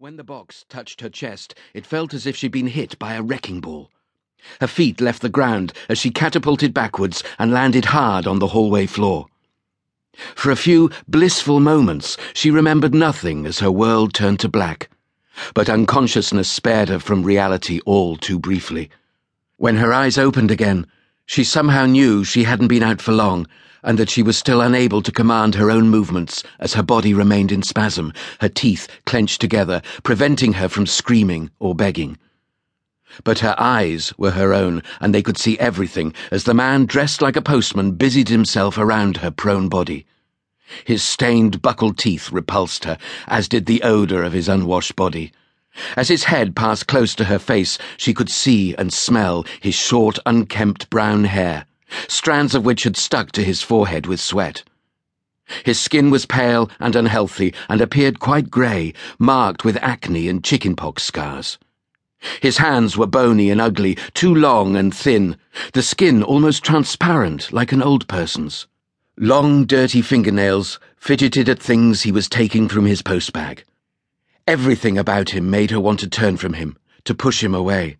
When the box touched her chest, it felt as if she'd been hit by a wrecking ball. Her feet left the ground as she catapulted backwards and landed hard on the hallway floor. For a few blissful moments, she remembered nothing as her world turned to black. But unconsciousness spared her from reality all too briefly. When her eyes opened again, she somehow knew she hadn't been out for long and that she was still unable to command her own movements as her body remained in spasm, her teeth clenched together, preventing her from screaming or begging. But her eyes were her own, and they could see everything as the man dressed like a postman busied himself around her prone body. His stained, buckled teeth repulsed her, as did the odour of his unwashed body. As his head passed close to her face, she could see and smell his short, unkempt brown hair strands of which had stuck to his forehead with sweat. His skin was pale and unhealthy and appeared quite grey, marked with acne and chickenpox scars. His hands were bony and ugly, too long and thin, the skin almost transparent like an old person's. Long, dirty fingernails fidgeted at things he was taking from his postbag. Everything about him made her want to turn from him, to push him away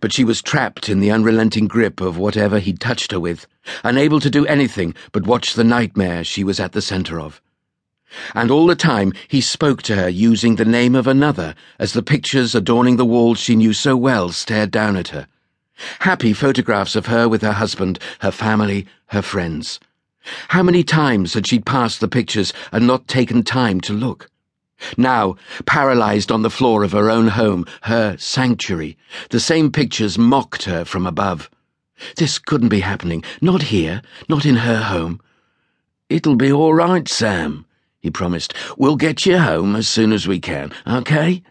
but she was trapped in the unrelenting grip of whatever he'd touched her with, unable to do anything but watch the nightmare she was at the center of. And all the time he spoke to her using the name of another as the pictures adorning the walls she knew so well stared down at her. Happy photographs of her with her husband, her family, her friends. How many times had she passed the pictures and not taken time to look? Now, paralyzed on the floor of her own home, her sanctuary, the same pictures mocked her from above. This couldn't be happening. Not here. Not in her home. It'll be all right, Sam, he promised. We'll get you home as soon as we can, okay?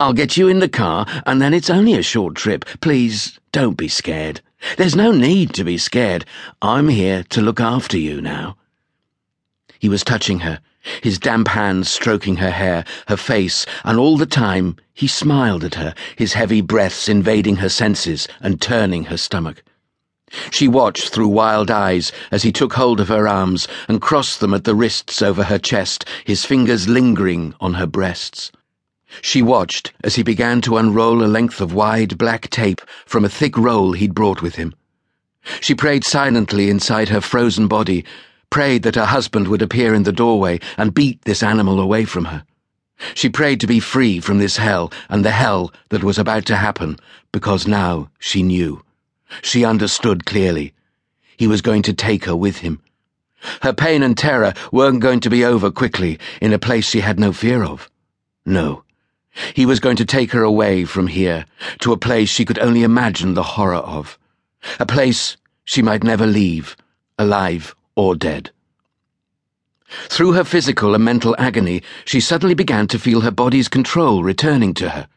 I'll get you in the car, and then it's only a short trip. Please, don't be scared. There's no need to be scared. I'm here to look after you now. He was touching her his damp hands stroking her hair, her face, and all the time he smiled at her, his heavy breaths invading her senses and turning her stomach. She watched through wild eyes as he took hold of her arms and crossed them at the wrists over her chest, his fingers lingering on her breasts. She watched as he began to unroll a length of wide black tape from a thick roll he'd brought with him. She prayed silently inside her frozen body prayed that her husband would appear in the doorway and beat this animal away from her. She prayed to be free from this hell and the hell that was about to happen, because now she knew. She understood clearly. He was going to take her with him. Her pain and terror weren't going to be over quickly in a place she had no fear of. No. He was going to take her away from here to a place she could only imagine the horror of. A place she might never leave, alive or dead. Through her physical and mental agony, she suddenly began to feel her body's control returning to her.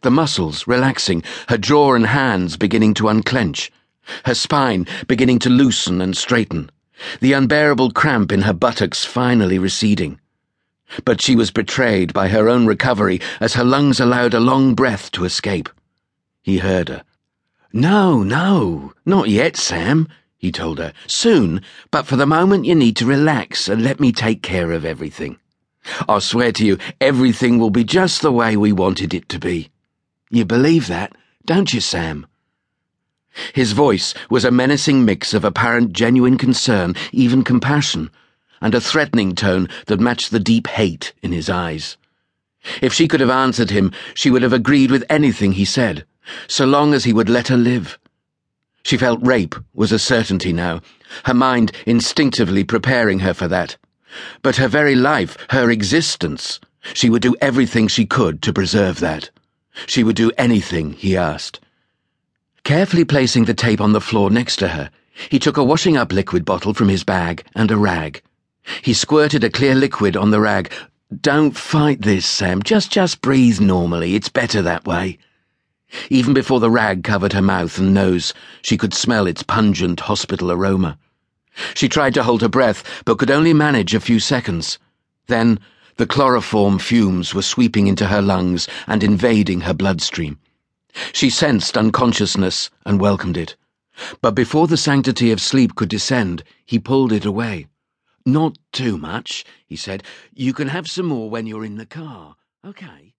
The muscles relaxing, her jaw and hands beginning to unclench, her spine beginning to loosen and straighten, the unbearable cramp in her buttocks finally receding. But she was betrayed by her own recovery as her lungs allowed a long breath to escape. He heard her. No, no, not yet, Sam he told her. Soon, but for the moment you need to relax and let me take care of everything. I swear to you, everything will be just the way we wanted it to be. You believe that, don't you, Sam? His voice was a menacing mix of apparent genuine concern, even compassion, and a threatening tone that matched the deep hate in his eyes. If she could have answered him, she would have agreed with anything he said, so long as he would let her live. She felt rape was a certainty now, her mind instinctively preparing her for that. But her very life, her existence, she would do everything she could to preserve that. She would do anything he asked. Carefully placing the tape on the floor next to her, he took a washing up liquid bottle from his bag and a rag. He squirted a clear liquid on the rag. Don't fight this, Sam. Just just breathe normally. It's better that way. Even before the rag covered her mouth and nose, she could smell its pungent hospital aroma. She tried to hold her breath, but could only manage a few seconds. Then, the chloroform fumes were sweeping into her lungs and invading her bloodstream. She sensed unconsciousness and welcomed it. But before the sanctity of sleep could descend, he pulled it away. Not too much, he said. You can have some more when you're in the car, okay?